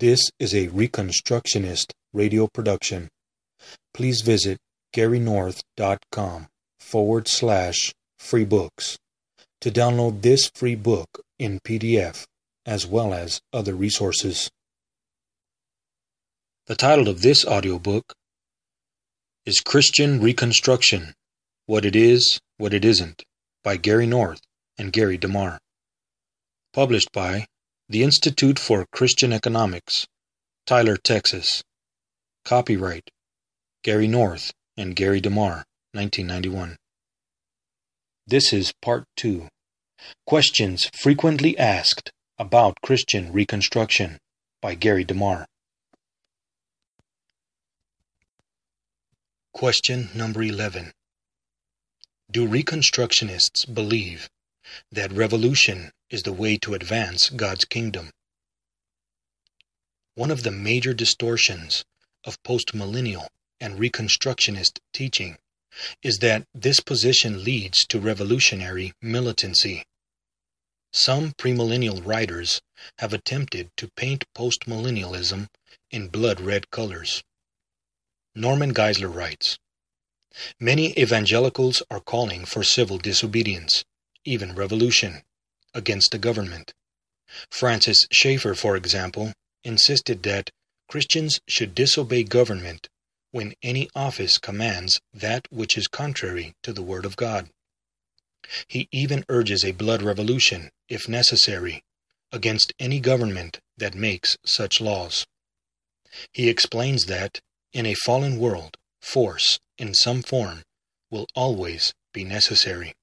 This is a Reconstructionist radio production. Please visit garynorth.com forward slash free books to download this free book in PDF as well as other resources. The title of this audiobook is Christian Reconstruction What It Is, What It Isn't by Gary North and Gary DeMar. Published by the Institute for Christian Economics, Tyler, Texas. Copyright Gary North and Gary DeMar, 1991. This is Part 2 Questions Frequently Asked About Christian Reconstruction by Gary DeMar. Question number 11 Do Reconstructionists believe that revolution is the way to advance God's kingdom? One of the major distortions of postmillennial and Reconstructionist teaching is that this position leads to revolutionary militancy. Some premillennial writers have attempted to paint postmillennialism in blood red colors. Norman Geisler writes Many evangelicals are calling for civil disobedience, even revolution, against the government. Francis Schaeffer, for example, insisted that Christians should disobey government when any office commands that which is contrary to the Word of God. He even urges a blood revolution, if necessary, against any government that makes such laws. He explains that, in a fallen world, force, in some form, will always be necessary.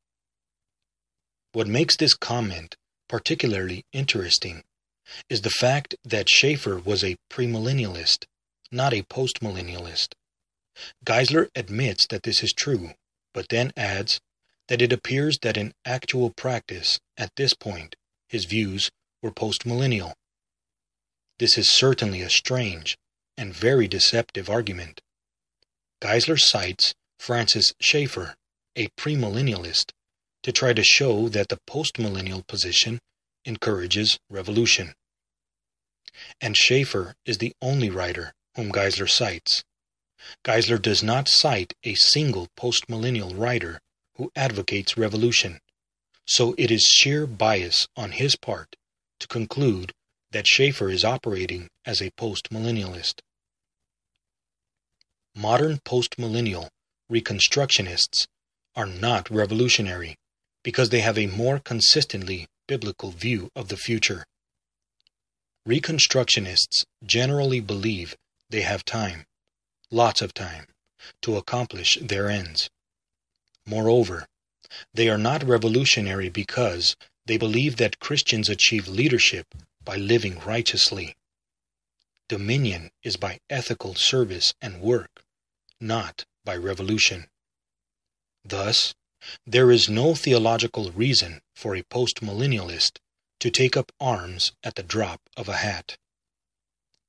What makes this comment particularly interesting is the fact that Schaeffer was a premillennialist, not a postmillennialist. Geisler admits that this is true, but then adds that it appears that in actual practice, at this point, his views were postmillennial. This is certainly a strange and very deceptive argument. Geisler cites Francis Schaeffer, a premillennialist, to try to show that the postmillennial position encourages revolution. And Schaeffer is the only writer whom Geisler cites. Geisler does not cite a single postmillennial writer who advocates revolution, so it is sheer bias on his part to conclude that Schaeffer is operating as a postmillennialist. Modern postmillennial reconstructionists are not revolutionary because they have a more consistently biblical view of the future. Reconstructionists generally believe they have time, lots of time, to accomplish their ends. Moreover, they are not revolutionary because they believe that Christians achieve leadership by living righteously. Dominion is by ethical service and work, not by revolution. Thus, there is no theological reason for a postmillennialist to take up arms at the drop of a hat.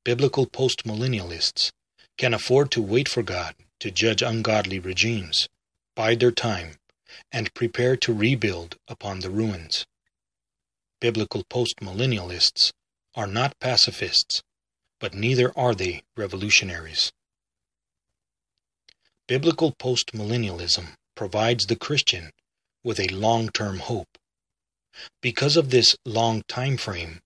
Biblical postmillennialists can afford to wait for God to judge ungodly regimes, bide their time, and prepare to rebuild upon the ruins. Biblical postmillennialists are not pacifists, but neither are they revolutionaries. Biblical postmillennialism provides the Christian with a long-term hope. Because of this long time frame,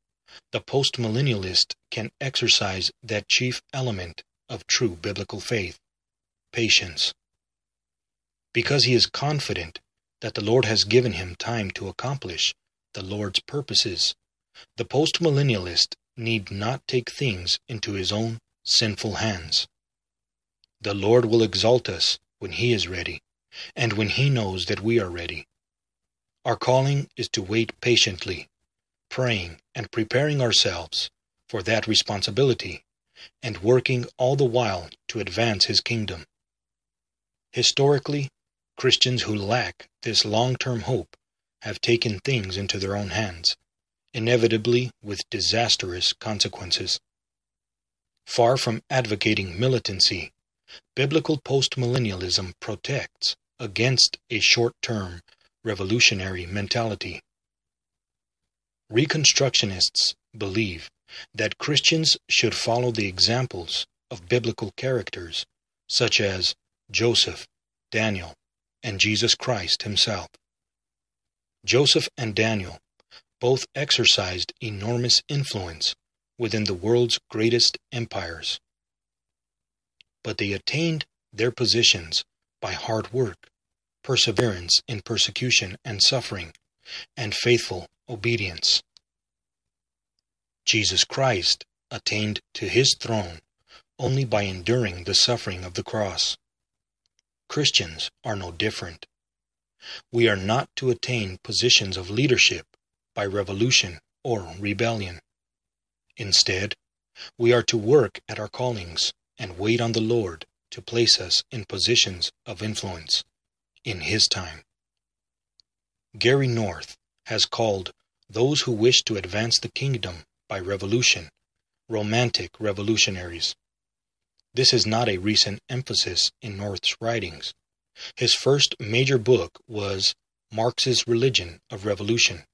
the postmillennialist can exercise that chief element of true biblical faith, patience. Because he is confident that the Lord has given him time to accomplish the Lord's purposes, the postmillennialist need not take things into his own sinful hands. The Lord will exalt us when he is ready and when He knows that we are ready. Our calling is to wait patiently, praying and preparing ourselves for that responsibility, and working all the while to advance His kingdom. Historically, Christians who lack this long term hope have taken things into their own hands, inevitably with disastrous consequences. Far from advocating militancy, biblical postmillennialism protects against a short term revolutionary mentality. Reconstructionists believe that Christians should follow the examples of biblical characters such as Joseph, Daniel, and Jesus Christ himself. Joseph and Daniel both exercised enormous influence within the world's greatest empires. But they attained their positions by hard work, perseverance in persecution and suffering, and faithful obedience. Jesus Christ attained to his throne only by enduring the suffering of the cross. Christians are no different. We are not to attain positions of leadership by revolution or rebellion. Instead, we are to work at our callings and wait on the Lord to place us in positions of influence in His time. Gary North has called those who wish to advance the kingdom by revolution romantic revolutionaries. This is not a recent emphasis in North's writings. His first major book was Marx's Religion of Revolution,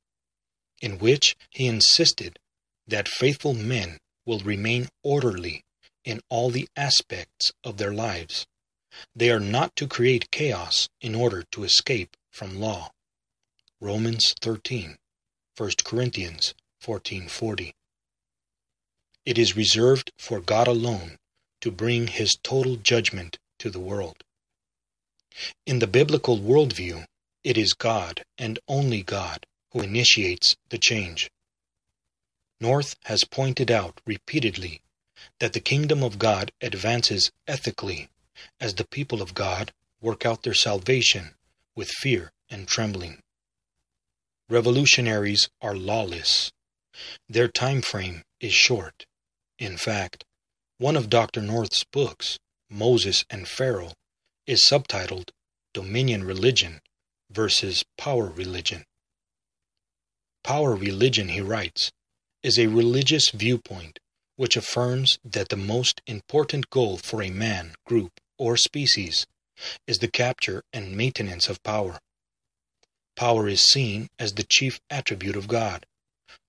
in which he insisted that faithful men will remain orderly in all the aspects of their lives. They are not to create chaos in order to escape from law. Romans 13, 1 Corinthians 14:40. It is reserved for God alone to bring his total judgment to the world. In the biblical worldview, it is God and only God who initiates the change. North has pointed out repeatedly that the kingdom of God advances ethically as the people of God work out their salvation with fear and trembling. Revolutionaries are lawless. Their time frame is short. In fact, one of Dr. North's books, Moses and Pharaoh, is subtitled Dominion Religion versus Power Religion. Power religion, he writes, is a religious viewpoint which affirms that the most important goal for a man, group, or species is the capture and maintenance of power. Power is seen as the chief attribute of God,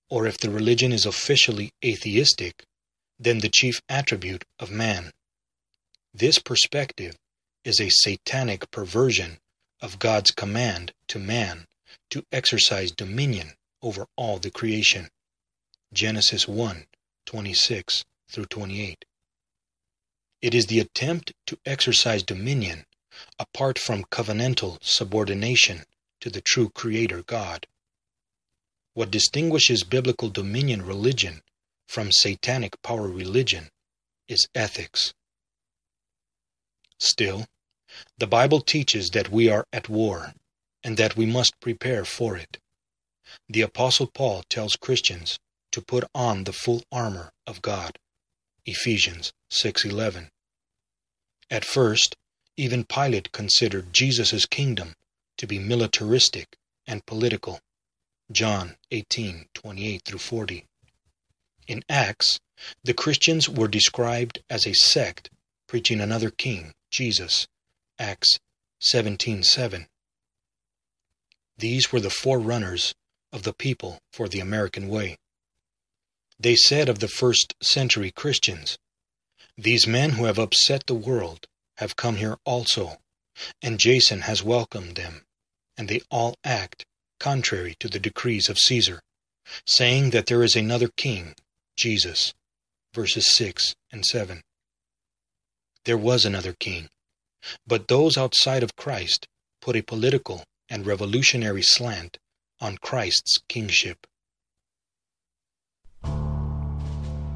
or if the religion is officially atheistic, then the chief attribute of man. This perspective is a satanic perversion of God's command to man to exercise dominion over all the creation. Genesis 1 26 through 28. It is the attempt to exercise dominion apart from covenantal subordination to the true Creator God. What distinguishes biblical dominion religion from satanic power religion is ethics. Still, the Bible teaches that we are at war and that we must prepare for it. The Apostle Paul tells Christians to put on the full armor of God. Ephesians 6:11. At first, even Pilate considered Jesus' kingdom to be militaristic and political. John 18:28 through 40. In Acts, the Christians were described as a sect preaching another king, Jesus. Acts 17:7. These were the forerunners of the people for the American way. They said of the first century Christians, These men who have upset the world have come here also, and Jason has welcomed them, and they all act contrary to the decrees of Caesar, saying that there is another king, Jesus. Verses 6 and 7. There was another king, but those outside of Christ put a political and revolutionary slant on Christ's kingship.